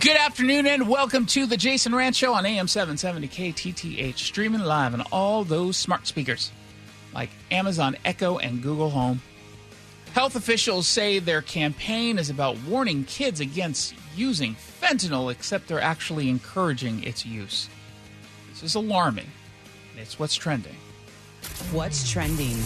Good afternoon and welcome to the Jason Rantz Show on AM 770 KTTH, streaming live on all those smart speakers like Amazon Echo and Google Home. Health officials say their campaign is about warning kids against using fentanyl, except they're actually encouraging its use. This is alarming. It's what's trending. What's trending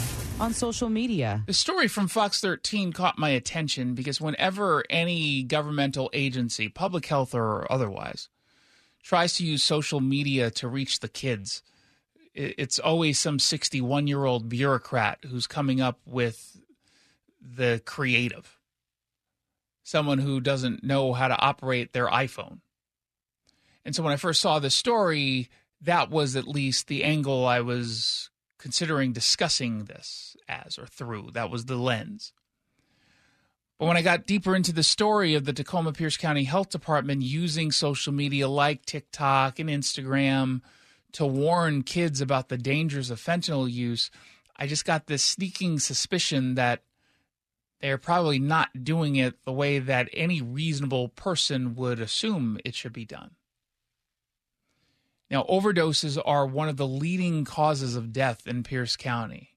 on social media? The story from Fox 13 caught my attention because whenever any governmental agency, public health or otherwise, tries to use social media to reach the kids, it's always some 61 year old bureaucrat who's coming up with the creative. Someone who doesn't know how to operate their iPhone. And so when I first saw the story, that was at least the angle I was considering discussing this as or through. That was the lens. But when I got deeper into the story of the Tacoma Pierce County Health Department using social media like TikTok and Instagram to warn kids about the dangers of fentanyl use, I just got this sneaking suspicion that they're probably not doing it the way that any reasonable person would assume it should be done. Now, overdoses are one of the leading causes of death in Pierce County.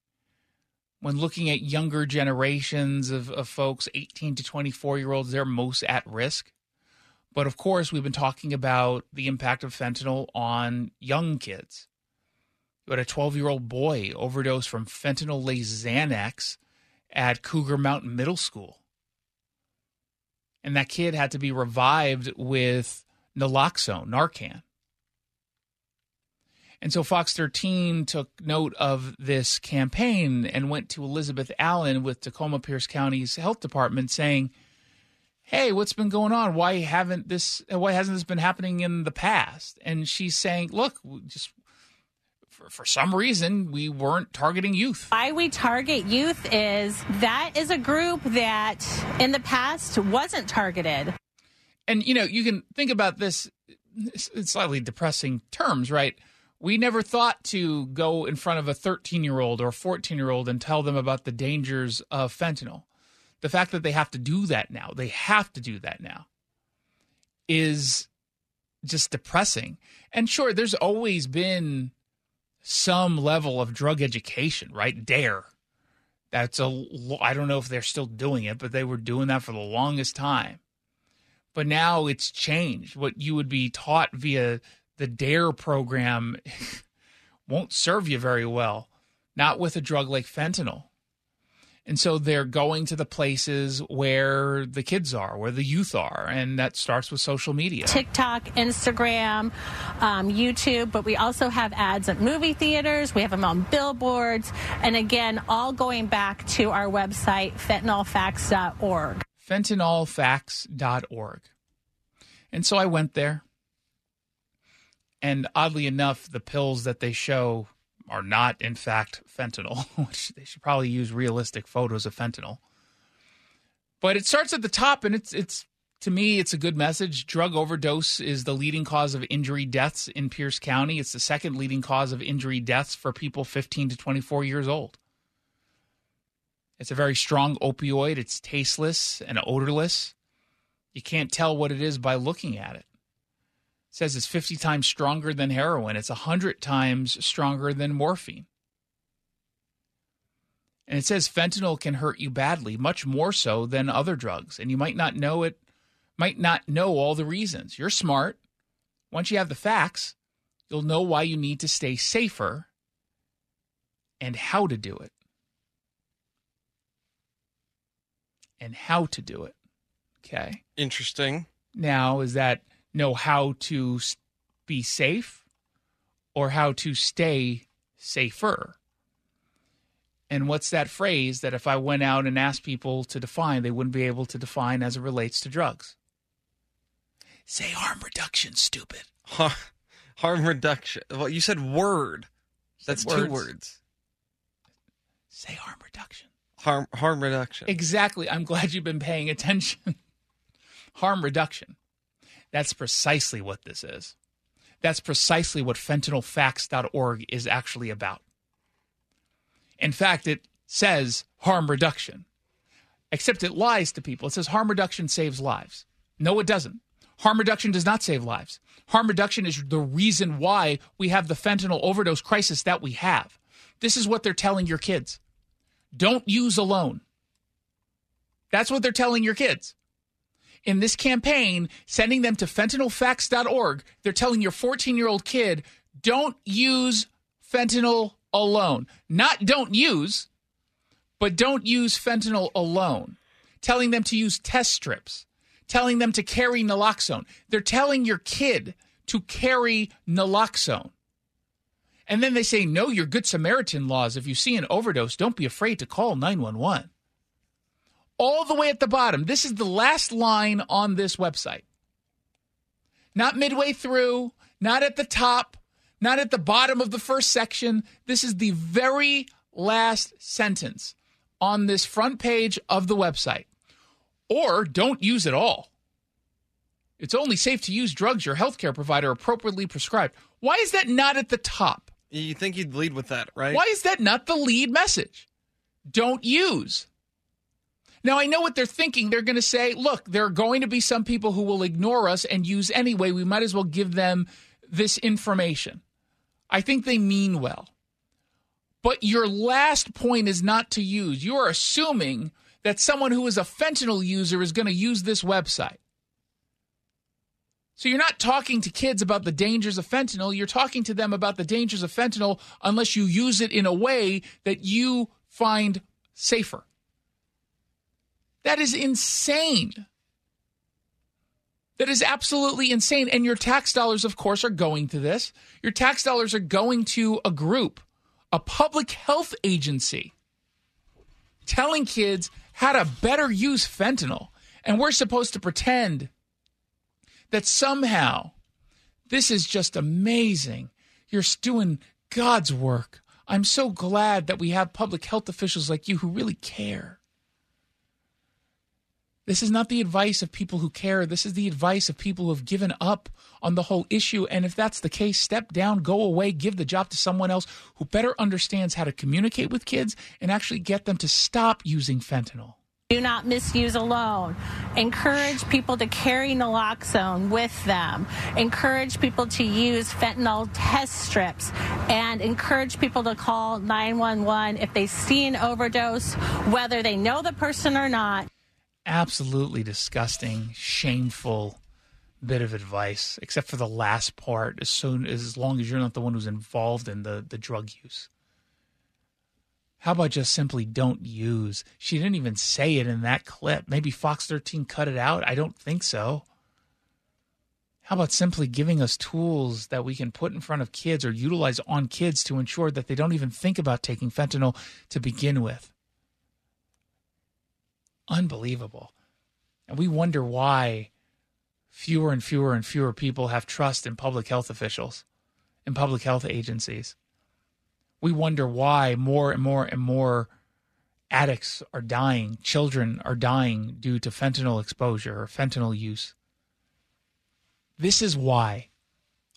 When looking at younger generations of, of folks, 18 to 24 year olds, they're most at risk. But of course, we've been talking about the impact of fentanyl on young kids. You had a 12 year old boy overdose from fentanyl laced Xanax at Cougar Mountain Middle School. And that kid had to be revived with naloxone, Narcan. And so Fox 13 took note of this campaign and went to Elizabeth Allen with Tacoma Pierce County's health department saying, "Hey, what's been going on? Why haven't this why hasn't this been happening in the past?" And she's saying, "Look, just for, for some reason we weren't targeting youth. Why we target youth is that is a group that in the past wasn't targeted. And you know, you can think about this in slightly depressing terms, right? We never thought to go in front of a 13 year old or 14 year old and tell them about the dangers of fentanyl. The fact that they have to do that now, they have to do that now, is just depressing. And sure, there's always been some level of drug education, right? DARE. That's a, I don't know if they're still doing it, but they were doing that for the longest time. But now it's changed. What you would be taught via the DARE program won't serve you very well, not with a drug like fentanyl. And so they're going to the places where the kids are, where the youth are, and that starts with social media TikTok, Instagram, um, YouTube, but we also have ads at movie theaters, we have them on billboards, and again, all going back to our website, fentanylfacts.org. Fentanylfacts.org. And so I went there. And oddly enough, the pills that they show are not, in fact, fentanyl, which they should probably use realistic photos of fentanyl. But it starts at the top, and it's it's to me, it's a good message. Drug overdose is the leading cause of injury deaths in Pierce County. It's the second leading cause of injury deaths for people 15 to 24 years old. It's a very strong opioid. It's tasteless and odorless. You can't tell what it is by looking at it says it's 50 times stronger than heroin. It's 100 times stronger than morphine. And it says fentanyl can hurt you badly, much more so than other drugs. And you might not know it, might not know all the reasons. You're smart. Once you have the facts, you'll know why you need to stay safer and how to do it. And how to do it. Okay. Interesting. Now, is that know how to be safe or how to stay safer. And what's that phrase that if I went out and asked people to define, they wouldn't be able to define as it relates to drugs? Say harm reduction, stupid. harm reduction. Well, you said word. That's words. two words. Say harm reduction. Harm harm reduction. Exactly. I'm glad you've been paying attention. harm reduction. That's precisely what this is. That's precisely what fentanylfacts.org is actually about. In fact, it says harm reduction, except it lies to people. It says harm reduction saves lives. No, it doesn't. Harm reduction does not save lives. Harm reduction is the reason why we have the fentanyl overdose crisis that we have. This is what they're telling your kids. Don't use alone. That's what they're telling your kids. In this campaign, sending them to fentanylfacts.org, they're telling your 14 year old kid, don't use fentanyl alone. Not don't use, but don't use fentanyl alone. Telling them to use test strips, telling them to carry naloxone. They're telling your kid to carry naloxone. And then they say, no, your Good Samaritan laws. If you see an overdose, don't be afraid to call 911. All the way at the bottom. This is the last line on this website. Not midway through, not at the top, not at the bottom of the first section. This is the very last sentence on this front page of the website. Or don't use it all. It's only safe to use drugs your healthcare provider appropriately prescribed. Why is that not at the top? You think you'd lead with that, right? Why is that not the lead message? Don't use. Now, I know what they're thinking. They're going to say, look, there are going to be some people who will ignore us and use anyway. We might as well give them this information. I think they mean well. But your last point is not to use. You are assuming that someone who is a fentanyl user is going to use this website. So you're not talking to kids about the dangers of fentanyl. You're talking to them about the dangers of fentanyl unless you use it in a way that you find safer. That is insane. That is absolutely insane. And your tax dollars, of course, are going to this. Your tax dollars are going to a group, a public health agency, telling kids how to better use fentanyl. And we're supposed to pretend that somehow this is just amazing. You're doing God's work. I'm so glad that we have public health officials like you who really care. This is not the advice of people who care. This is the advice of people who have given up on the whole issue. And if that's the case, step down, go away, give the job to someone else who better understands how to communicate with kids and actually get them to stop using fentanyl. Do not misuse alone. Encourage people to carry naloxone with them. Encourage people to use fentanyl test strips. And encourage people to call 911 if they see an overdose, whether they know the person or not absolutely disgusting, shameful bit of advice, except for the last part, as soon as long as you're not the one who's involved in the, the drug use. How about just simply don't use? She didn't even say it in that clip. Maybe Fox 13 cut it out. I don't think so. How about simply giving us tools that we can put in front of kids or utilize on kids to ensure that they don't even think about taking fentanyl to begin with? Unbelievable. And we wonder why fewer and fewer and fewer people have trust in public health officials, in public health agencies. We wonder why more and more and more addicts are dying, children are dying due to fentanyl exposure or fentanyl use. This is why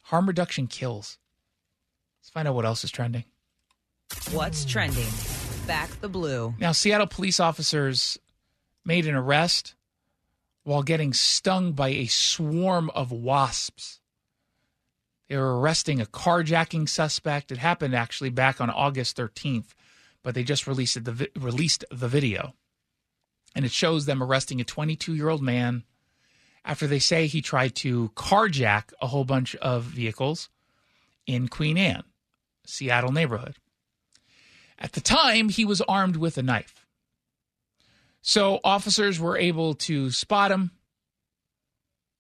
harm reduction kills. Let's find out what else is trending. What's trending? Back the blue. Now, Seattle police officers made an arrest while getting stung by a swarm of wasps. They were arresting a carjacking suspect. It happened actually back on August 13th, but they just released the vi- released the video. And it shows them arresting a 22-year-old man after they say he tried to carjack a whole bunch of vehicles in Queen Anne, Seattle neighborhood. At the time, he was armed with a knife. So officers were able to spot him.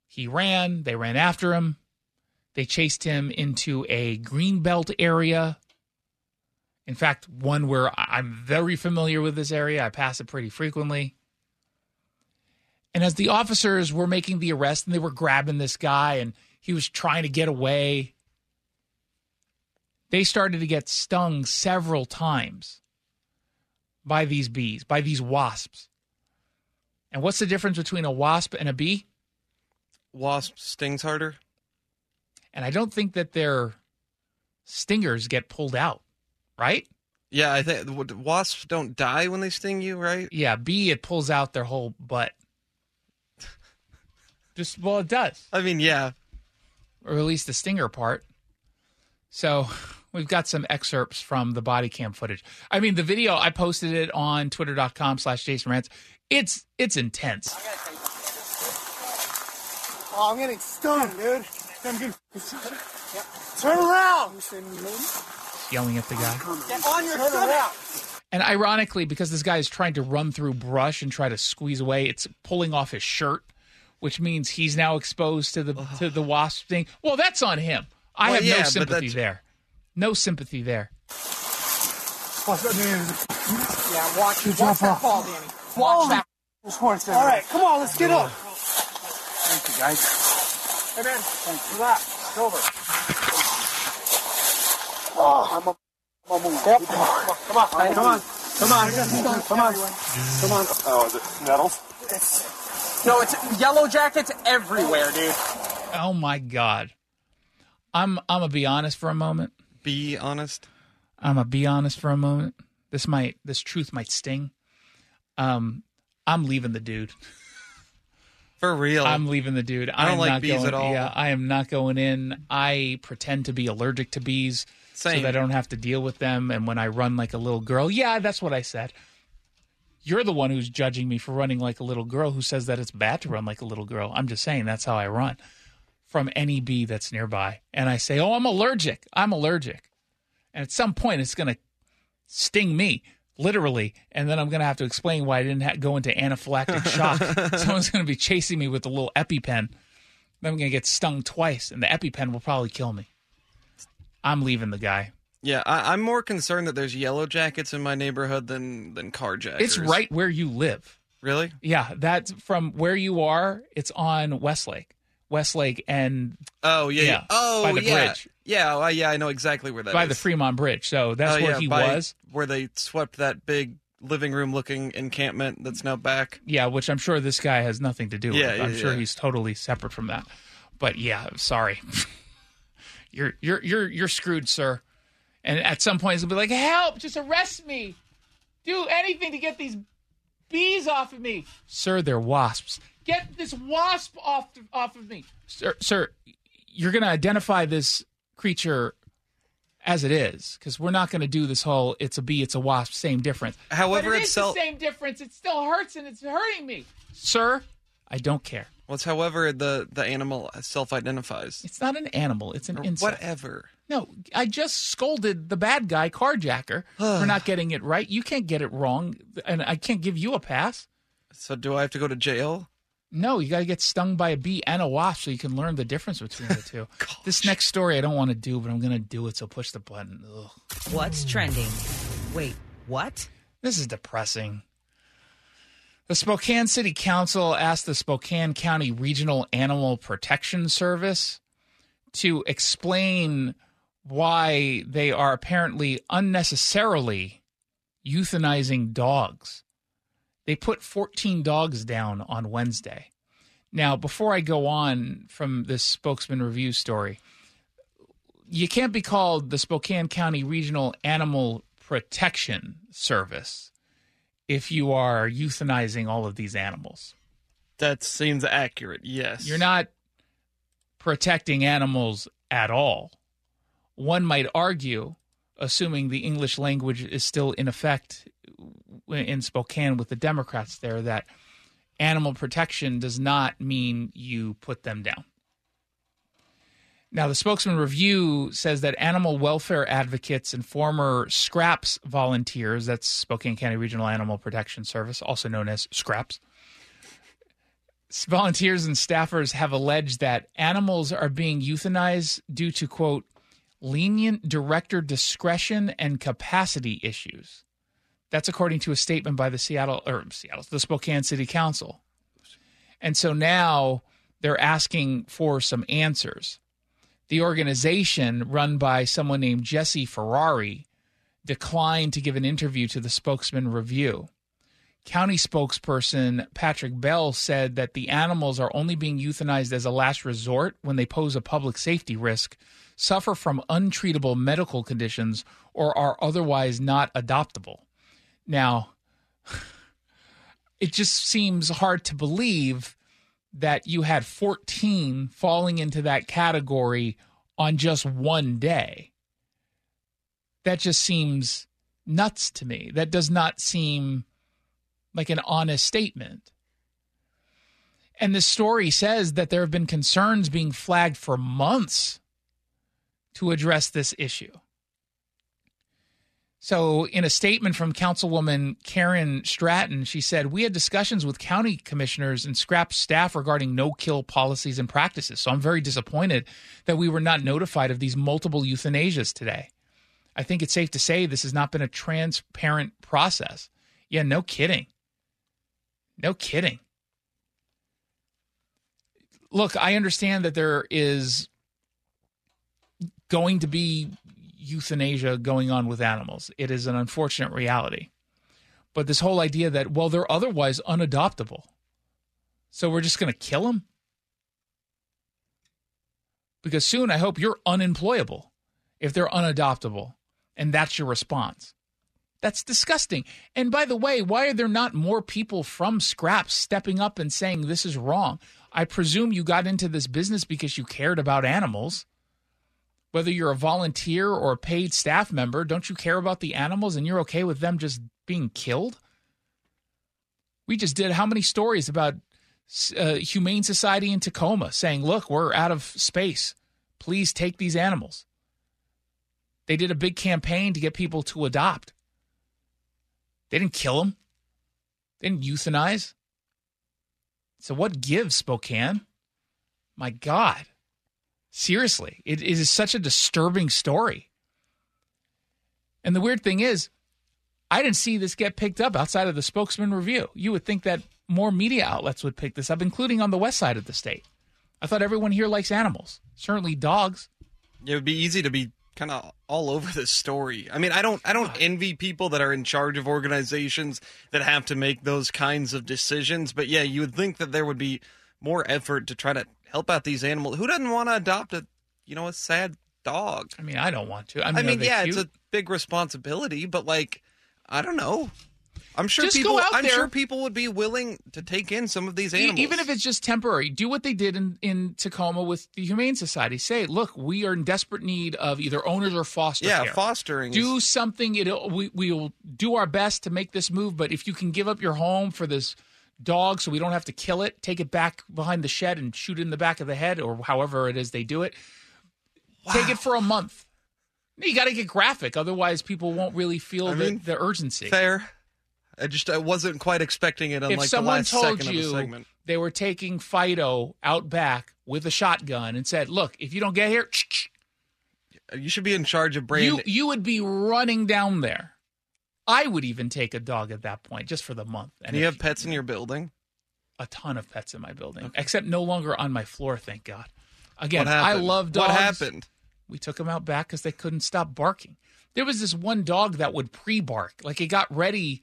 He ran, they ran after him. They chased him into a greenbelt area. In fact, one where I'm very familiar with this area. I pass it pretty frequently. And as the officers were making the arrest and they were grabbing this guy and he was trying to get away, they started to get stung several times by these bees, by these wasps. And what's the difference between a wasp and a bee? Wasp stings harder. And I don't think that their stingers get pulled out, right? Yeah, I think wasps don't die when they sting you, right? Yeah, bee it pulls out their whole butt. Just well, it does, I mean, yeah. or at least the stinger part. So we've got some excerpts from the body cam footage. I mean, the video I posted it on twitter.com slash Jason Rantz. It's it's intense. Oh, I'm getting stung, dude. I'm getting... Turn around! Yelling at the guy. Get on your Turn around. And ironically, because this guy is trying to run through brush and try to squeeze away, it's pulling off his shirt, which means he's now exposed to the to the wasp thing. Well, that's on him. I Well, have yeah, no sympathy there. No sympathy there. What's that, man? Yeah, watch, watch that fall, Danny. Watch that. All right, come on, let's get up. Thank you, guys. Hey, man. Thanks. Relax. It's over. Oh, I'm a, I'm a move. Yep. Come on, come on. Come on. Come on. Come on. Come on. Oh, is it nettles? It's, no, it's yellow jackets everywhere, dude. Oh my god. I'm I'm gonna be honest for a moment. Be honest. I'm gonna be honest for a moment. This might this truth might sting. Um, I'm leaving the dude. For real. I'm leaving the dude. I don't I'm like not bees going, at all. Yeah, I am not going in. I pretend to be allergic to bees so that I don't have to deal with them. And when I run like a little girl, yeah, that's what I said. You're the one who's judging me for running like a little girl who says that it's bad to run like a little girl. I'm just saying that's how I run from any bee that's nearby. And I say, oh, I'm allergic. I'm allergic. And at some point, it's going to sting me literally and then i'm going to have to explain why i didn't ha- go into anaphylactic shock someone's going to be chasing me with a little epipen then i'm going to get stung twice and the epipen will probably kill me i'm leaving the guy yeah, I, I'm more concerned that there's yellow jackets in my neighborhood than than carjackers. it's right where you live Really? yeah that's from where you are it's on westlake westlake and Oh yeah. Yeah, yeah. Oh by the yeah. bridge. Yeah. well, yeah. I know exactly where that is. by the fremont bridge so that's Oh, where yeah, he by- was Where they swept that big living room looking encampment that's now back. Yeah, which I'm sure this guy has nothing to do Yeah, with. I'm yeah, sure yeah. he's totally separate from that. But yeah, sorry. you're you're you're you're screwed, sir. And at some point he'll be like, "Help, just arrest me. Do anything to get these bees off of me." Sir, they're wasps. Get this wasp off off of me. Sir, sir, you're going to identify this creature as it is because we're not going to do this whole it's a bee, it's a wasp, same difference. However, but it it's is the same difference. It still hurts and it's hurting me, sir. I don't care. Well, it's however the the animal self-identifies. It's not an animal. It's an Or insect. whatever. No, I just scolded the bad guy, carjacker, for not getting it right. You can't get it wrong, and I can't give you a pass. So do I have to go to jail? No, you got to get stung by a bee and a wasp so you can learn the difference between the two. this next story I don't want to do, but I'm going to do it. So push the button. Ugh. What's trending? Wait, what? This is depressing. The Spokane City Council asked the Spokane County Regional Animal Protection Service to explain why they are apparently unnecessarily euthanizing dogs. They put 14 dogs down on Wednesday. Now, before I go on from this spokesman review story, you can't be called the Spokane County Regional Animal Protection Service if you are euthanizing all of these animals. That seems accurate. Yes. You're not protecting animals at all. One might argue, assuming the English language is still in effect in Spokane with the Democrats there, that animal protection does not mean you put them down. Now, the spokesman review says that animal welfare advocates and former SCRAPS volunteers, that's Spokane County Regional Animal Protection Service, also known as SCRAPS, volunteers and staffers have alleged that animals are being euthanized due to, quote, lenient director discretion and capacity issues. That's according to a statement by the Seattle or Seattle, the Spokane City Council. And so now they're asking for some answers. The organization, run by someone named Jesse Ferrari, declined to give an interview to the Spokesman Review. County spokesperson Patrick Bell said that the animals are only being euthanized as a last resort when they pose a public safety risk, suffer from untreatable medical conditions, or are otherwise not adoptable. Now, it just seems hard to believe that you had 14 falling into that category on just one day. That just seems nuts to me. That does not seem like an honest statement. And the story says that there have been concerns being flagged for months to address this issue. So, in a statement from Councilwoman Karen Stratton, she said, We had discussions with county commissioners and scrap staff regarding no kill policies and practices. So, I'm very disappointed that we were not notified of these multiple euthanasias today. I think it's safe to say this has not been a transparent process. Yeah, no kidding. No kidding. Look, I understand that there is going to be euthanasia going on with animals. It is an unfortunate reality. But this whole idea that, well, they're otherwise unadoptable. So we're just going to kill them? Because soon I hope you're unemployable if they're unadoptable and that's your response. That's disgusting. And by the way, why are there not more people from Scraps stepping up and saying this is wrong? I presume you got into this business because you cared about animals. Whether you're a volunteer or a paid staff member, don't you care about the animals and you're okay with them just being killed? We just did how many stories about uh, Humane Society in Tacoma saying, look, we're out of space. Please take these animals. They did a big campaign to get people to adopt. They didn't kill them, they didn't euthanize. So, what gives, Spokane? My God. Seriously, it, it is such a disturbing story. And the weird thing is, I didn't see this get picked up outside of the spokesman review. You would think that more media outlets would pick this up, including on the west side of the state. I thought everyone here likes animals, certainly dogs. It would be easy to be kind of all over this story. I mean, I don't I don't envy people that are in charge of organizations that have to make those kinds of decisions, but yeah, you would think that there would be more effort to try to help out these animals. Who doesn't want to adopt a, you know, a sad dog? I mean, I don't want to. I mean, I mean yeah, cute? it's a big responsibility, but like I don't know. I'm sure Just people I'm there. sure people would be willing to take in some of these animals. Even if it's just temporary, do what they did in, in Tacoma with the Humane Society. Say, look, we are in desperate need of either owners or foster yeah, care. fostering do something. It we we will do our best to make this move. But if you can give up your home for this dog, so we don't have to kill it, take it back behind the shed and shoot it in the back of the head, or however it is they do it. Take it for a month. You got to get graphic, otherwise people won't really feel I the, mean, the urgency. fair. I just I wasn't quite expecting it on if like the last told second of the segment. they were taking Fido out back with a shotgun and said, "Look, if you don't get here, You should be in charge of brand you you would be running down there." I would even take a dog at that point just for the month. And Do you have pets in your building? a ton of pets in my building, except no longer on my floor. Thank God. Again, I love dogs. What happened? We took them out back because they couldn't stop barking. There was this one dog that would pre-bark, like it got ready.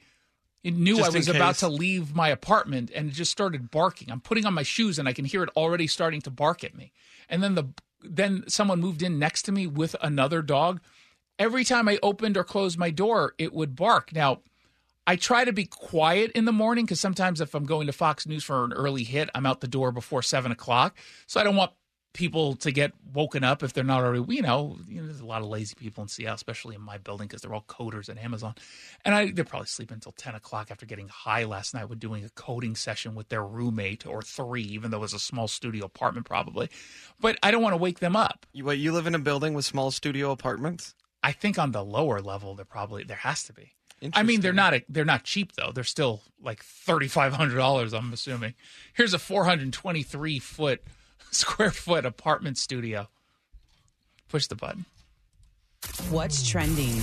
It knew Just I was about to leave my apartment, and it just started barking. I'm putting on my shoes, and I can hear it already starting to bark at me. And then the then someone moved in next to me with another dog. Every time I opened or closed my door, it would bark. Now, I try to be quiet in the morning because sometimes if I'm going to Fox News for an early hit, I'm out the door before seven o'clock. So I don't want people to get woken up if they're not already. You know, you know there's a lot of lazy people in Seattle, especially in my building because they're all coders at Amazon, and I they're probably sleeping until ten o'clock after getting high last night with doing a coding session with their roommate or three, even though it was a small studio apartment probably. But I don't want to wake them up. Wait, you live in a building with small studio apartments? I think on the lower level, there probably there has to be. I mean, they're not a, they're not cheap though. They're still like thirty five hundred dollars. I'm assuming. Here's a four hundred twenty three foot square foot apartment studio. Push the button. What's trending?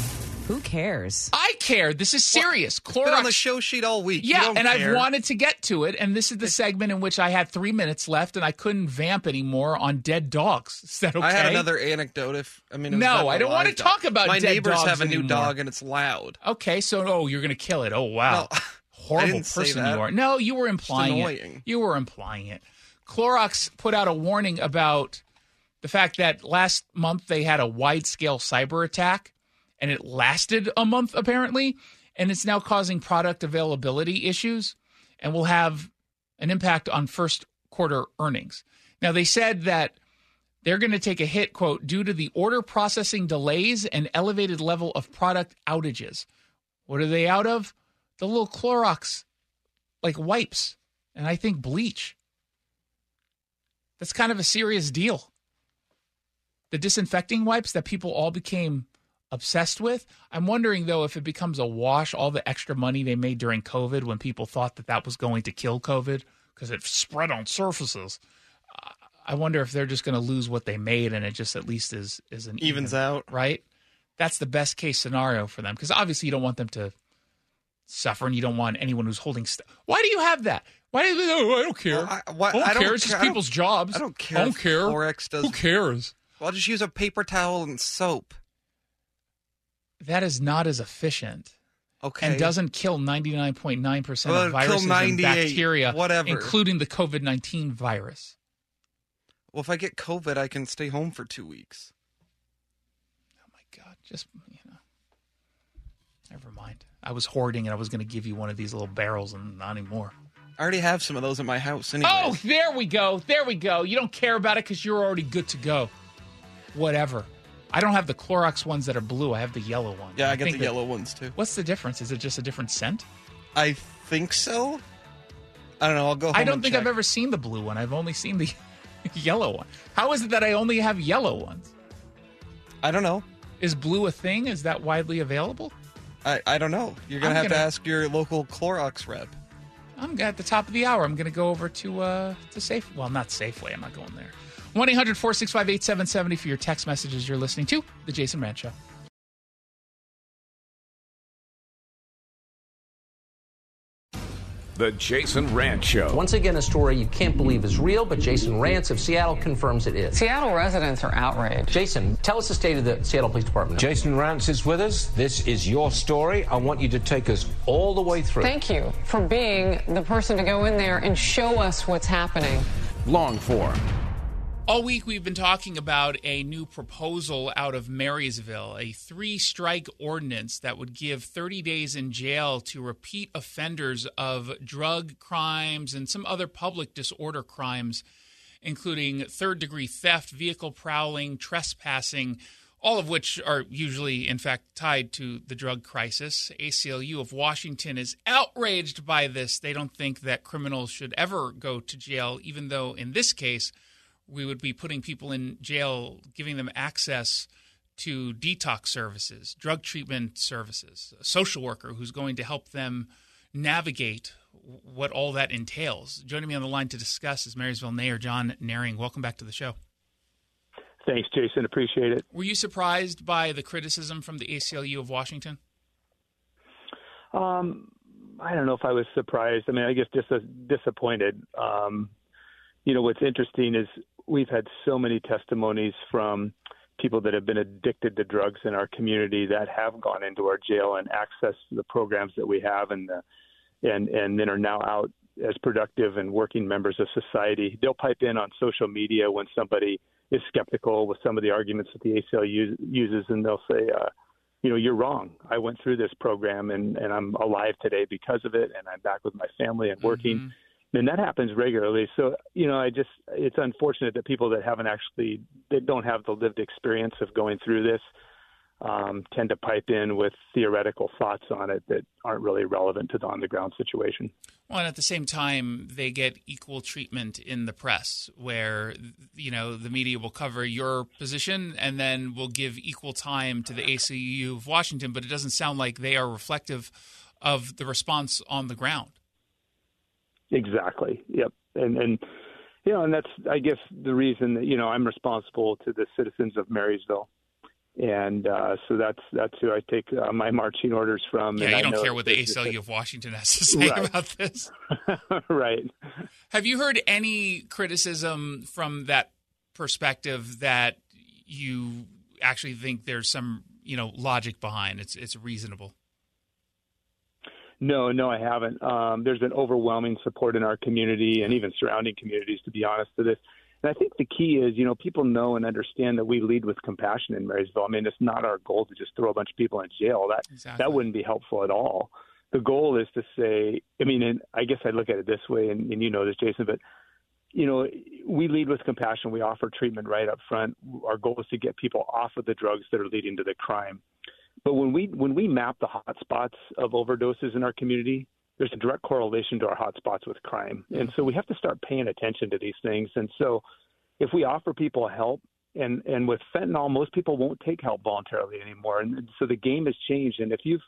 Who cares? I care. This is serious. Been on the show sheet all week. Yeah, don't and I've wanted to get to it, and this is the segment in which I had three minutes left, and I couldn't vamp anymore on dead dogs. Is that okay? I had another anecdote. If I mean, No, I don't wanna dog. talk about my dead neighbors dogs have a new anymore. dog and it's loud. Okay, so oh, you're gonna kill it. Oh wow, No, horrible I didn't say person that. you are. No, you were implying it. You were implying it. Clorox put out a warning about the fact that last month they had a wide scale cyber attack, and it lasted a month apparently, and it's now causing product availability issues, and will have an impact on first quarter earnings. Now, they said that they're going to take a hit, quote, due to the order processing delays and elevated level of product outages. What are they out of? The little Clorox, like wipes, and I think bleach. That's kind of a serious deal. The disinfecting wipes that people all became obsessed with. I'm wondering though if it becomes a wash, all the extra money they made during COVID when people thought that that was going to kill COVID because it spread on surfaces. I wonder if they're just going to lose what they made and it just at least is is an Evens even, out. right? That's the best case scenario for them because obviously you don't want them to suffer and you don't want anyone who's holding stuff. Why do you have that? Why do you? Oh, I don't care. Well, I- why- I don't I don't care. It's just people's jobs. I don't care I don't care. Clorox does- Who cares? Well, I'll just use a paper towel and soap. That is not as efficient. Okay. and doesn't kill 99.9% Well, of viruses and bacteria, whatever. including the COVID 19 virus. Well, if I get COVID, I can stay home for two weeks. Oh my God. Just, you know. Never mind. I was hoarding and I was going to give you one of these little barrels and not anymore. I already have some of those in my house. Oh, there we go. There we go. You don't care about it because you're already good to go. Whatever. I don't have the Clorox ones that are blue. I have the yellow ones. yeah, I get think the that- yellow ones too. What's the difference? Is it just a different scent? I think so. I don't know. I'll go. Home I don't think check. I've ever seen the blue one. I've only seen the yellow one. How is it that I only have yellow ones? I don't know. Is blue a thing? Is that widely available? I, I don't know. You're gonna I'm have to gonna- ask your local Clorox rep. I'm at the top of the hour. I'm going to go over to uh to Safe. Well, not Safeway. I'm not going there. One 8770 for your text messages. You're listening to the Jason Rantz Show. The Jason Rantz Show. Once again, a story you can't believe is real, but Jason Rantz of Seattle confirms it is. Seattle residents are outraged. Jason, tell us the state of the Seattle Police Department. Jason Rantz is with us. This is your story. I want you to take us all the way through. Thank you for being the person to go in there and show us what's happening. Long form. All week, we've been talking about a new proposal out of Marysville, a three strike ordinance that would give 30 days in jail to repeat offenders of drug crimes and some other public disorder crimes, including third degree theft, vehicle prowling, trespassing, all of which are usually, in fact, tied to the drug crisis. ACLU of Washington is outraged by this. They don't think that criminals should ever go to jail, even though in this case, we would be putting people in jail, giving them access to detox services, drug treatment services, a social worker who's going to help them navigate what all that entails. Joining me on the line to discuss is Marysville Mayor Jon Nehring. Welcome back to the show. Thanks, Jason. Appreciate it. Were you surprised by the criticism from the ACLU of Washington? Um, I don't know if I was surprised. I mean, I guess just disappointed. Um, you know, what's interesting is we've had so many testimonies from people that have been addicted to drugs in our community that have gone into our jail and accessed the programs that we have and the, and and then are now out as productive and working members of society. They'll pipe in on social media when somebody is skeptical with some of the arguments that the ACLU uses, and they'll say, uh, you know, you're wrong. I went through this program and, and I'm alive today because of it, and I'm back with my family and working. Mm-hmm. And that happens regularly. So, you know, I just, it's unfortunate that people that haven't actually, that don't have the lived experience of going through this, um, tend to pipe in with theoretical thoughts on it that aren't really relevant to the on the ground situation. Well, and at the same time, they get equal treatment in the press, where you know the media will cover your position and then will give equal time to the ACU of Washington. But it doesn't sound like they are reflective of the response on the ground. Exactly. Yep. And and you know, and that's I guess the reason that you know I'm responsible to the citizens of Marysville, and uh, so that's that's who I take uh, my marching orders from. Yeah, and I you don't care what the ACLU of Washington has to say Right. about this. right. Have you heard any criticism from that perspective that you actually think there's some you know logic behind? It's it's reasonable. No, no, I haven't. Um, there's been overwhelming support in our community and even surrounding communities, to be honest, to this. And I think the key is, you know, people know and understand that we lead with compassion in Marysville. I mean, it's not our goal to just throw a bunch of people in jail. That Exactly. that wouldn't be helpful at all. The goal is to say, I mean, and I guess I look at it this way, and, and you know this, Jason, but you know, we lead with compassion. We offer treatment right up front. Our goal is to get people off of the drugs that are leading to the crime. But when we when we map the hotspots of overdoses in our community, there's a direct correlation to our hotspots with crime, and so we have to start paying attention to these things. And so, if we offer people help, and and with fentanyl, most people won't take help voluntarily anymore, and so the game has changed. And if you've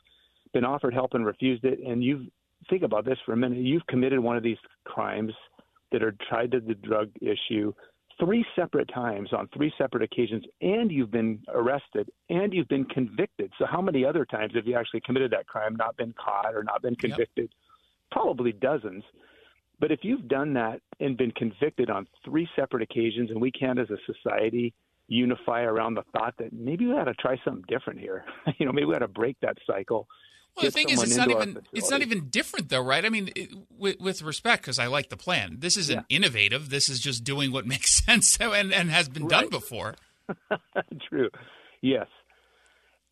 been offered help and refused it, and you've think about this for a minute, you've committed one of these crimes that are tied to the drug issue three separate times on three separate occasions, and you've been arrested and you've been convicted. So, how many other times have you actually committed that crime, not been caught or not been convicted? Yep. Probably dozens. But if you've done that and been convicted on three separate occasions, and we can't as a society unify around the thought that maybe we ought to try something different here, you know, maybe we ought to break that cycle well, the thing is, it's not even it's not even different though, right? I mean, it, with, with, respect, because I like the plan. This isn't yeah. innovative. This is just doing what makes sense and, and has been right. done before. True. Yes.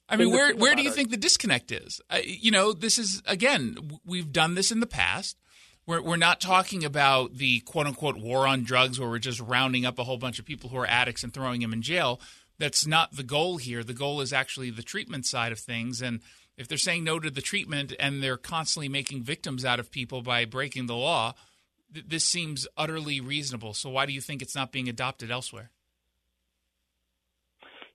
I mean, where where do you think the disconnect is? Uh, you know, this is again, we've done this in the past. We're we're not talking about the quote unquote war on drugs, where we're just rounding up a whole bunch of people who are addicts and throwing them in jail. That's not the goal here. The goal is actually the treatment side of things and if they're saying no to the treatment and they're constantly making victims out of people by breaking the law, th- this seems utterly reasonable. So why do you think it's not being adopted elsewhere?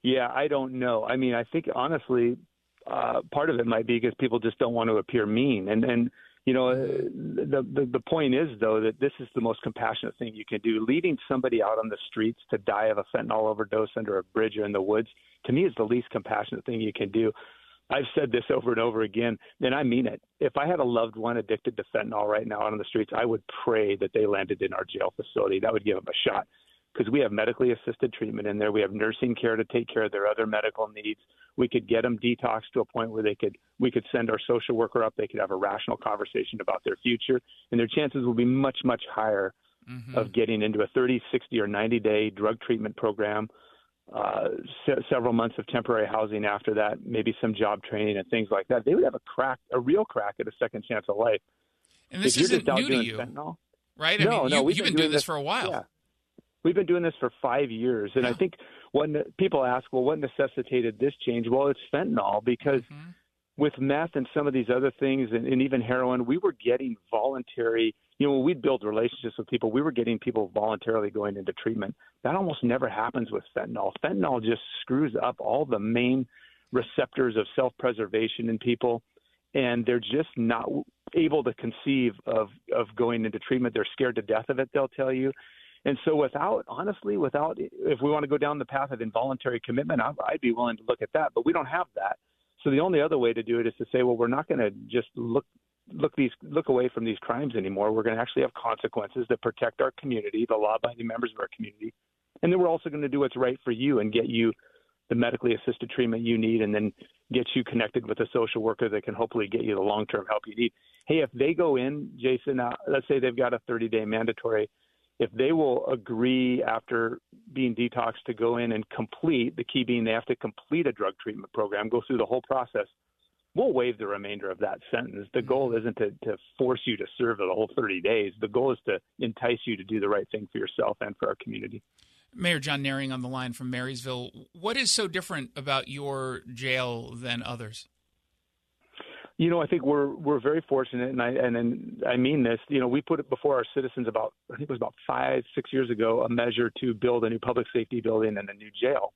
Yeah, I don't know. I mean, I think honestly, uh, part of it might be because people just don't want to appear mean, and and you know, the, the the point is though that this is the most compassionate thing you can do. Leading somebody out on the streets to die of a fentanyl overdose under a bridge or in the woods, to me, is the least compassionate thing you can do. I've said this over and over again, and I mean it. If I had a loved one addicted to fentanyl right now out on the streets, I would pray that they landed in our jail facility. That would give them a shot because we have medically assisted treatment in there. We have nursing care to take care of their other medical needs. We could get them detoxed to a point where they could we could send our social worker up. They could have a rational conversation about their future, and their chances will be much much higher mm-hmm. of getting into a 30, 60, or 90 day drug treatment program uh, se- several months of temporary housing after that, maybe some job training and things like that, they would have a crack, a real crack at a second chance of life. And this isn't new to you, fentanyl, right? I no, mean, no, you, we've been, been doing, doing this for a while. Yeah. We've been doing this for five years, and yeah. I think when people ask, "Well, what necessitated this change?" Well, it's fentanyl because mm-hmm. with meth and some of these other things, and, and even heroin, we were getting voluntary you know, when we build relationships with people, we were getting people voluntarily going into treatment. That almost never happens with fentanyl. Fentanyl just screws up all the main receptors of self preservation in people, and they're just not able to conceive of, of going into treatment. They're scared to death of it, they'll tell you. And so, without, honestly, without, if we want to go down the path of involuntary commitment, I'd be willing to look at that, but we don't have that. So the only other way to do it is to say, well, we're not going to just look look these look away from these crimes anymore. We're going to actually have consequences that protect our community, the law-abiding members of our community, and then we're also going to do what's right for you and get you the medically assisted treatment you need, and then get you connected with a social worker that can hopefully get you the long-term help you need. Hey, if they go in, Jason, uh, let's say they've got a 30-day mandatory. If they will agree after being detoxed to go in and complete, the key being they have to complete a drug treatment program, go through the whole process we'll waive the remainder of that sentence. The goal isn't to, to force you to serve the whole 30 days. The goal is to entice you to do the right thing for yourself and for our community. Mayor Jon Nehring on the line from Marysville. What is so different about your jail than others? You know, I think we're we're very fortunate, and I and, and I mean this. You know, we put it before our citizens about I think it was about five six years ago a measure to build a new public safety building and a new jail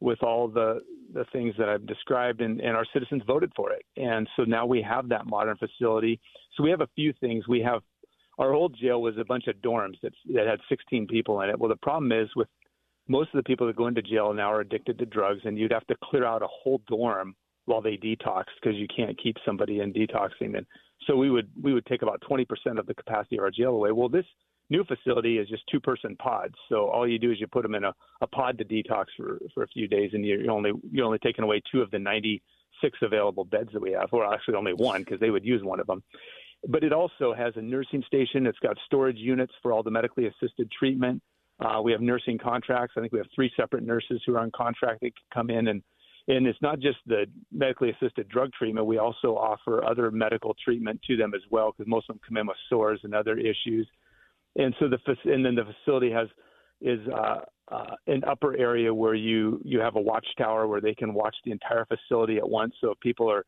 with all the the things that I've described, and, and our citizens voted for it. And so now we have that modern facility. So we have a few things. We have our old jail was a bunch of dorms that that had 16 people in it. Well, the problem is with most of the people that go into jail now are addicted to drugs, and you'd have to clear out a whole dorm while they detox because you can't keep somebody in detoxing. And so we would we would take about 20% of the capacity of our jail away. Well, this new facility is just two person pods. So all you do is you put them in a, a pod to detox for, for a few days, and you're only you're only taking away two of the 96 available beds that we have, or actually only one because they would use one of them. But it also has a nursing station. It's got storage units for all the medically assisted treatment. Uh, we have nursing contracts. I think we have three separate nurses who are on contract that can come in and and it's not just the medically assisted drug treatment. We also offer other medical treatment to them as well because most of them come in with sores and other issues and so the and then the facility has is uh, uh, an upper area where you you have a watchtower where they can watch the entire facility at once. So if people are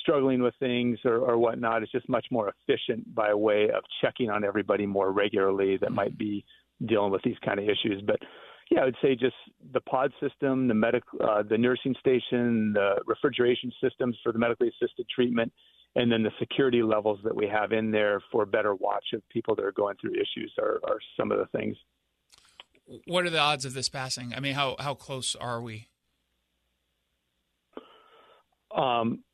struggling with things or, or whatnot, it's just much more efficient by way of checking on everybody more regularly that might be dealing with these kind of issues. But yeah, I would say just the pod system, the medic, uh, the nursing station, the refrigeration systems for the medically assisted treatment, and then the security levels that we have in there for better watch of people that are going through issues are, are some of the things. What are the odds of this passing? I mean, how how close are we? Um,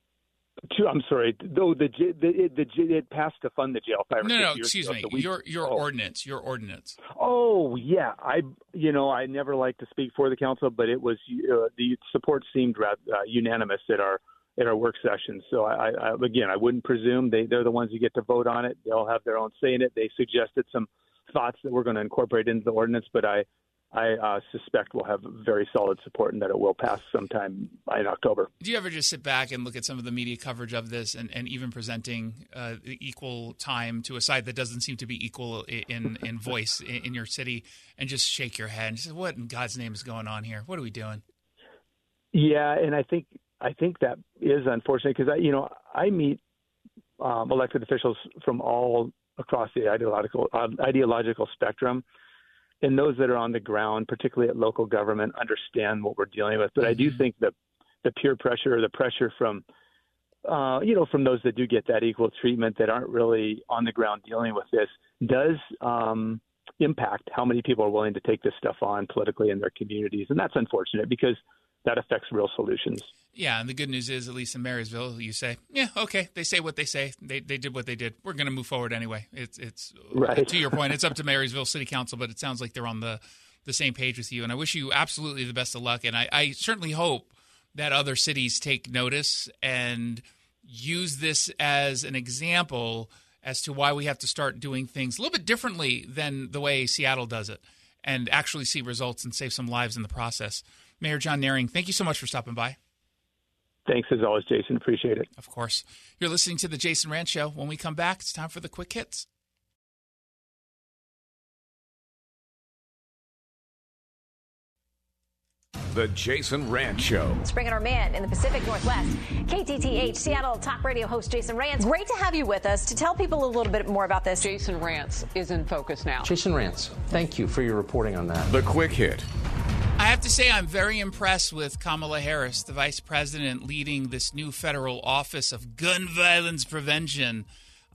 to, I'm sorry. Though the the, the, the it passed to fund the jail five. No, no. Excuse ago, me. So we, your your oh. ordinance. Your ordinance. Oh yeah. I you know I never like to speak for the council, but it was uh, the support seemed rather, uh, unanimous at our at our work session. So I, I again I wouldn't presume they they're the ones who get to vote on it. They'll have their own say in it. They suggested some thoughts that we're going to incorporate into the ordinance, but I I uh, suspect will have very solid support and that it will pass sometime in October. Do you ever just sit back and look at some of the media coverage of this and, and even presenting uh, equal time to a side that doesn't seem to be equal in, in voice in, in your city and just shake your head and say, what in God's name is going on here? What are we doing? Yeah, and I think I think that is unfortunate because I, you know, I meet um, elected officials from all across the ideological uh, ideological spectrum and those that are on the ground, particularly at local government, understand what we're dealing with. But mm-hmm. I do mm-hmm. think that the peer pressure or the pressure from uh, you know, from those that do get that equal treatment that aren't really on the ground dealing with this does um, impact how many people are willing to take this stuff on politically in their communities. And that's unfortunate because that affects real solutions. Yeah, and the good news is, at least in Marysville, you say, yeah, okay, they say what they say. They they did what they did. We're going to move forward anyway. It's it's right. to your point. It's up to Marysville City Council, but it sounds like they're on the the same page with you. And I wish you absolutely the best of luck. And I, I certainly hope that other cities take notice and use this as an example as to why we have to start doing things a little bit differently than the way Seattle does it, and actually see results and save some lives in the process. Mayor Jon Nehring, thank you so much for stopping by. Thanks as always, Jason. Appreciate it. Of course. You're listening to the Jason Rantz Show. When we come back, it's time for the quick hits. The Jason Rantz Show. Let's bring in our man in the Pacific Northwest, KTTH Seattle top radio host Jason Rantz. Great to have you with us to tell people a little bit more about this. Jason Rantz is in focus now. Jason Rantz, thank you for your reporting on that. The quick hit. I have to say, I'm very impressed with Kamala Harris, the vice president leading this new federal office of gun violence prevention.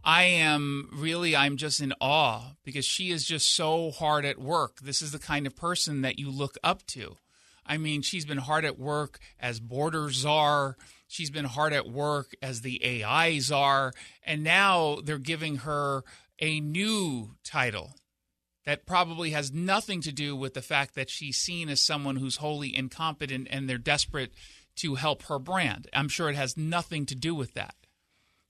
I am really, I'm just in awe because she is just so hard at work. This is the kind of person that you look up to. I mean, she's been hard at work as border czar. She's been hard at work as the AI czar. And now they're giving her a new title that probably has nothing to do with the fact that she's seen as someone who's wholly incompetent and they're desperate to help her brand. I'm sure it has nothing to do with that.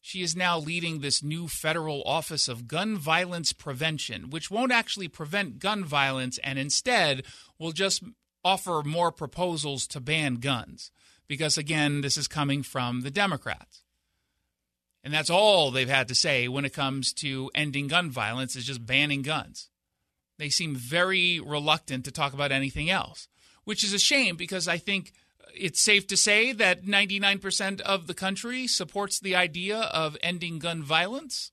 She is now leading this new federal office of gun violence prevention, which won't actually prevent gun violence and instead will just offer more proposals to ban guns. Because again, this is coming from the Democrats. And that's all they've had to say when it comes to ending gun violence is just banning guns. They seem very reluctant to talk about anything else, which is a shame because I think it's safe to say that 99% of the country supports the idea of ending gun violence.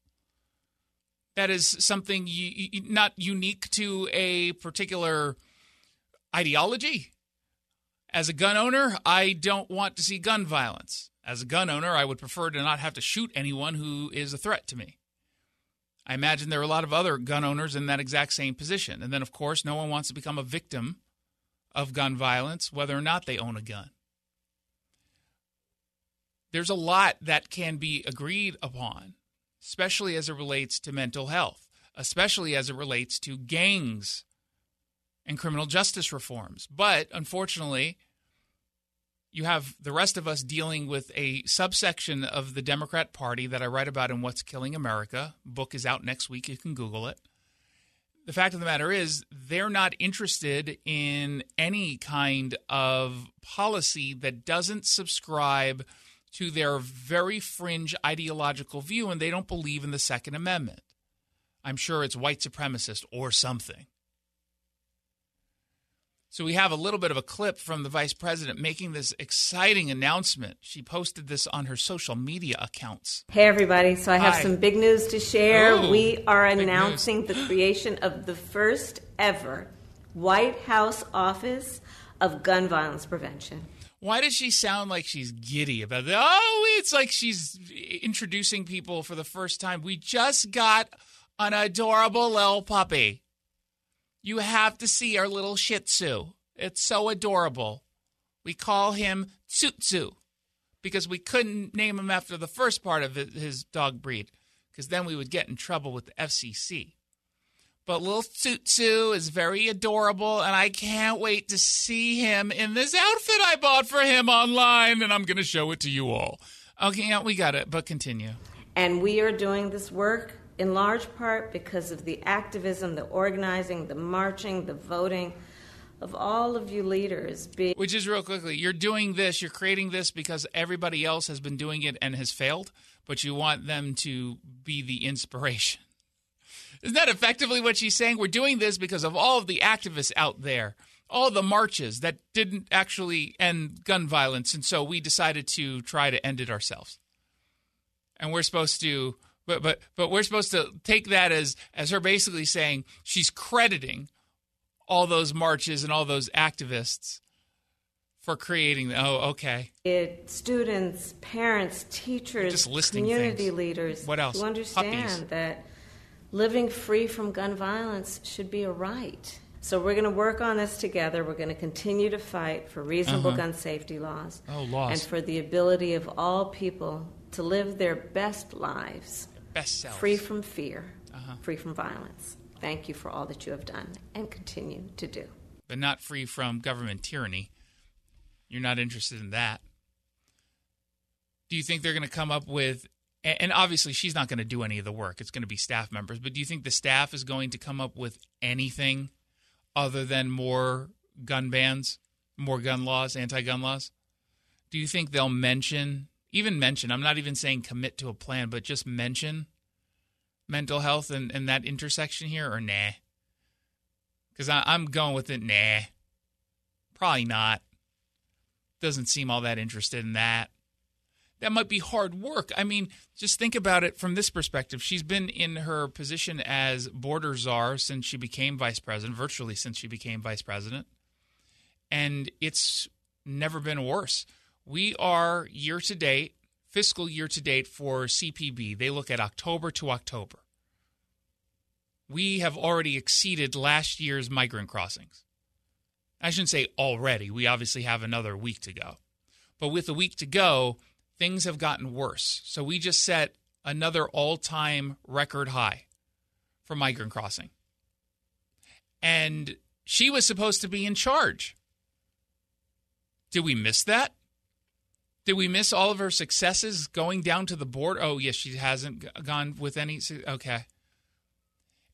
That is something not unique to a particular ideology. As a gun owner, I don't want to see gun violence. As a gun owner, I would prefer to not have to shoot anyone who is a threat to me. I imagine there are a lot of other gun owners in that exact same position. And then, of course, no one wants to become a victim of gun violence, whether or not they own a gun. There's a lot that can be agreed upon, especially as it relates to mental health, especially as it relates to gangs and criminal justice reforms. But unfortunately, you have the rest of us dealing with a subsection of the Democrat Party that I write about in What's Killing America. Book is out next week. You can Google it. The fact of the matter is, they're not interested in any kind of policy that doesn't subscribe to their very fringe ideological view, and they don't believe in the Second Amendment. I'm sure it's white supremacist or something. So we have a little bit of a clip from the vice president making this exciting announcement. She posted this on her social media accounts. Hey, everybody. So I have Hi. some big news to share. Ooh, we are announcing the creation of the first ever White House Office of Gun Violence Prevention. Why does she sound like she's giddy about it? Oh, it's like she's introducing people for the first time. We just got an adorable little puppy. You have to see our little Shih Tzu. It's so adorable. We call him Tsutsu because we couldn't name him after the first part of his- dog breed because then we would get in trouble with the FCC. But little Tsutsu is very adorable, and I can't wait to see him in this outfit I bought for him online, and I'm going to show it to you all. Okay, we got it, but continue. And we are doing this work in large part because of the activism, the organizing, the marching, the voting of all of you leaders. Be- Which is real quickly, you're doing this, you're creating this because everybody else has been doing it and has failed, but you want them to be the inspiration. Isn't that effectively what she's saying? We're doing this because of all of the activists out there, all the marches that didn't actually end gun violence, and so we decided to try to end it ourselves. And we're supposed to but but but we're supposed to take that as as her basically saying she's crediting all those marches and all those activists for creating. the, Oh, okay. it, students, parents, teachers, Just listing community things. leaders What else? who understand Puppies. that living free from gun violence should be a right. So we're going to work on this together. We're going to continue to fight for reasonable Uh-huh. gun safety laws Oh, laws. and for the ability of all people to live their best lives Best selves. free from fear, Uh-huh. free from violence. Thank you for all that you have done and continue to do. but not free from government tyranny. You're not interested in that. Do you think they're going to come up with and obviously she's not going to do any of the work. It's going to be staff members, but do you think the staff is going to come up with anything other than more gun bans, more gun laws, anti-gun laws? Do you think they'll mention even mention, I'm not even saying commit to a plan, but just mention mental health and, and that intersection here or nah? Because I'm going with it, nah. Probably not. Doesn't seem all that interested in that. That might be hard work. I mean, just think about it from this perspective. She's been in her position as border czar since she became vice president, virtually since she became vice president. And it's never been worse. We are year to date, fiscal year to date for CPB. They look at October to October we have already exceeded last year's migrant crossings. I shouldn't say already. We obviously have another week to go. But with a week to go, things have gotten worse. So we just set another all time record high for migrant crossing. And she was supposed to be in charge. Did we miss that? Did we miss all of her successes going down to the board? Oh, yes, she hasn't gone with any. Okay.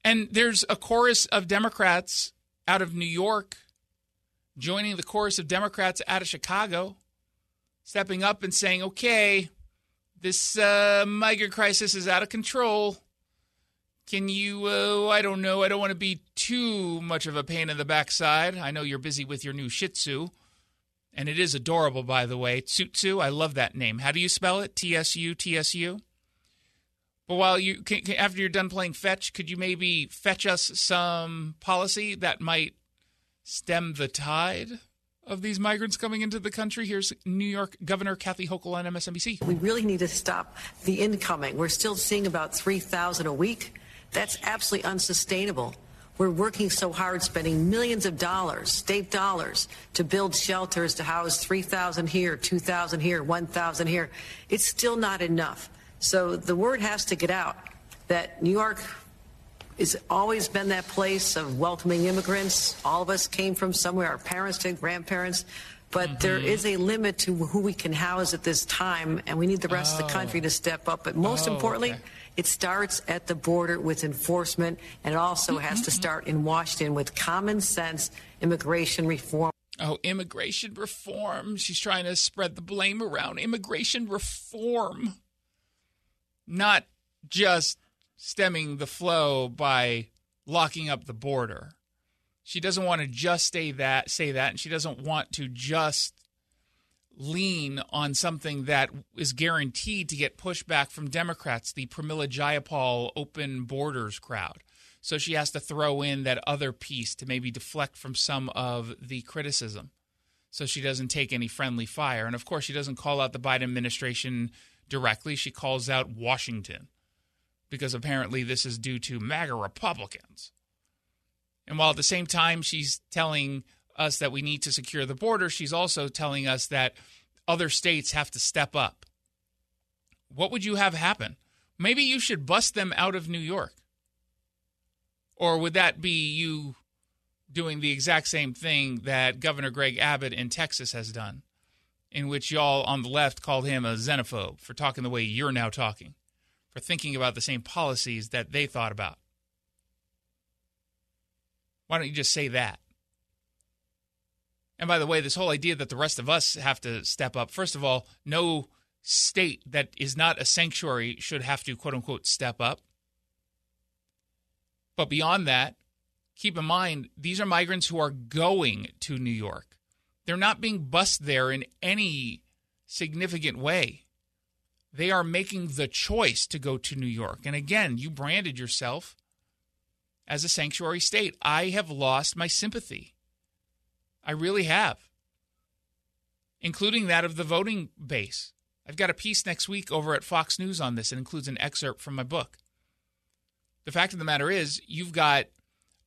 And there's a chorus of Democrats out of New York joining the chorus of Democrats out of Chicago, stepping up and saying, okay, this uh, migrant crisis is out of control. Can you, uh, I don't know, I don't want to be too much of a pain in the backside. I know you're busy with your new Shih Tzu. And it is adorable, by the way. Tsutsu, I love that name. How do you spell it? T S U T S U? But while you, can, can- after you're done playing fetch, could you maybe fetch us some policy that might stem the tide of these migrants coming into the country? Here's New York Governor Kathy Hochul on MSNBC. We really need to stop the incoming. We're still seeing about 3,000 a week. That's absolutely unsustainable. We're working so hard, spending millions of dollars, state dollars, to build shelters to house 3,000 here, 2,000 here, 1,000 here. It's still not enough. So the word has to get out that New York has always been that place of welcoming immigrants. All of us came from somewhere, our parents did, grandparents. But mm-hmm. there is a limit to who we can house at this time, and we need the rest of the oh. country to step up. But most Oh, importantly, okay. It starts at the border with enforcement, and it also has to start in Washington with common sense immigration reform. Oh, immigration reform. She's trying to spread the blame around. Immigration reform. Not just stemming the flow by locking up the border. She doesn't want to just say that, say that, and she doesn't want to just lean on something that is guaranteed to get pushback from Democrats, the Pramila Jayapal open borders crowd. So she has to throw in that other piece to maybe deflect from some of the criticism. So she doesn't take any friendly fire. And of course, she doesn't call out the Biden administration directly. She calls out Washington because apparently this is due to MAGA Republicans. And while at the same time she's telling us that we need to secure the border, she's also telling us that other states have to step up. What would you have happen? Maybe you should bust them out of New York. Or would that be you doing the exact same thing that Governor Greg Abbott in Texas has done, in which y'all on the left called him a xenophobe for talking the way you're now talking, for thinking about the same policies that they thought about? Why don't you just say that? And by the way, this whole idea that the rest of us have to step up, first of all, no state that is not a sanctuary should have to quote unquote step up. But beyond that, keep in mind these are migrants who are going to New York. They're not being bused there in any significant way. They are making the choice to go to New York. And again, you branded yourself as a sanctuary state. I have lost my sympathy. I really have, including that of the voting base. I've got a piece next week over at Fox News on this. It includes an excerpt from my book. The fact of the matter is, you've got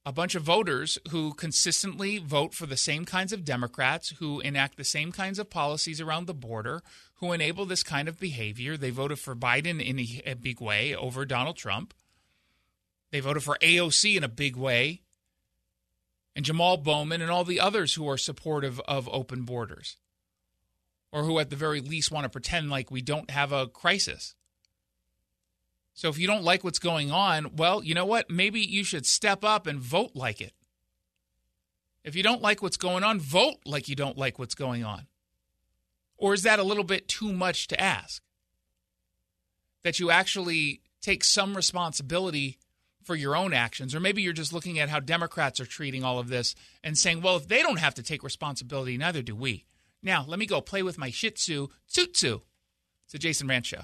a bunch of voters who consistently vote for the same kinds of Democrats, who enact the same kinds of policies around the border, who enable this kind of behavior. They voted for Biden in a, big way over Donald Trump. They voted for AOC in a big way, and Jamal Bowman and all the others who are supportive of open borders, or who at the very least want to pretend like we don't have a crisis. So if you don't like what's going on, well, you know what? Maybe you should step up and vote like it. If you don't like what's going on, vote like you don't like what's going on. Or is that a little bit too much to ask? That you actually take some responsibility for your own actions, or maybe you're just looking at how Democrats are treating all of this and saying, well, if they don't have to take responsibility, neither do we. Now, let me go play with my Shih Tzu, Tsutsu. It's a Jason Rantz Show.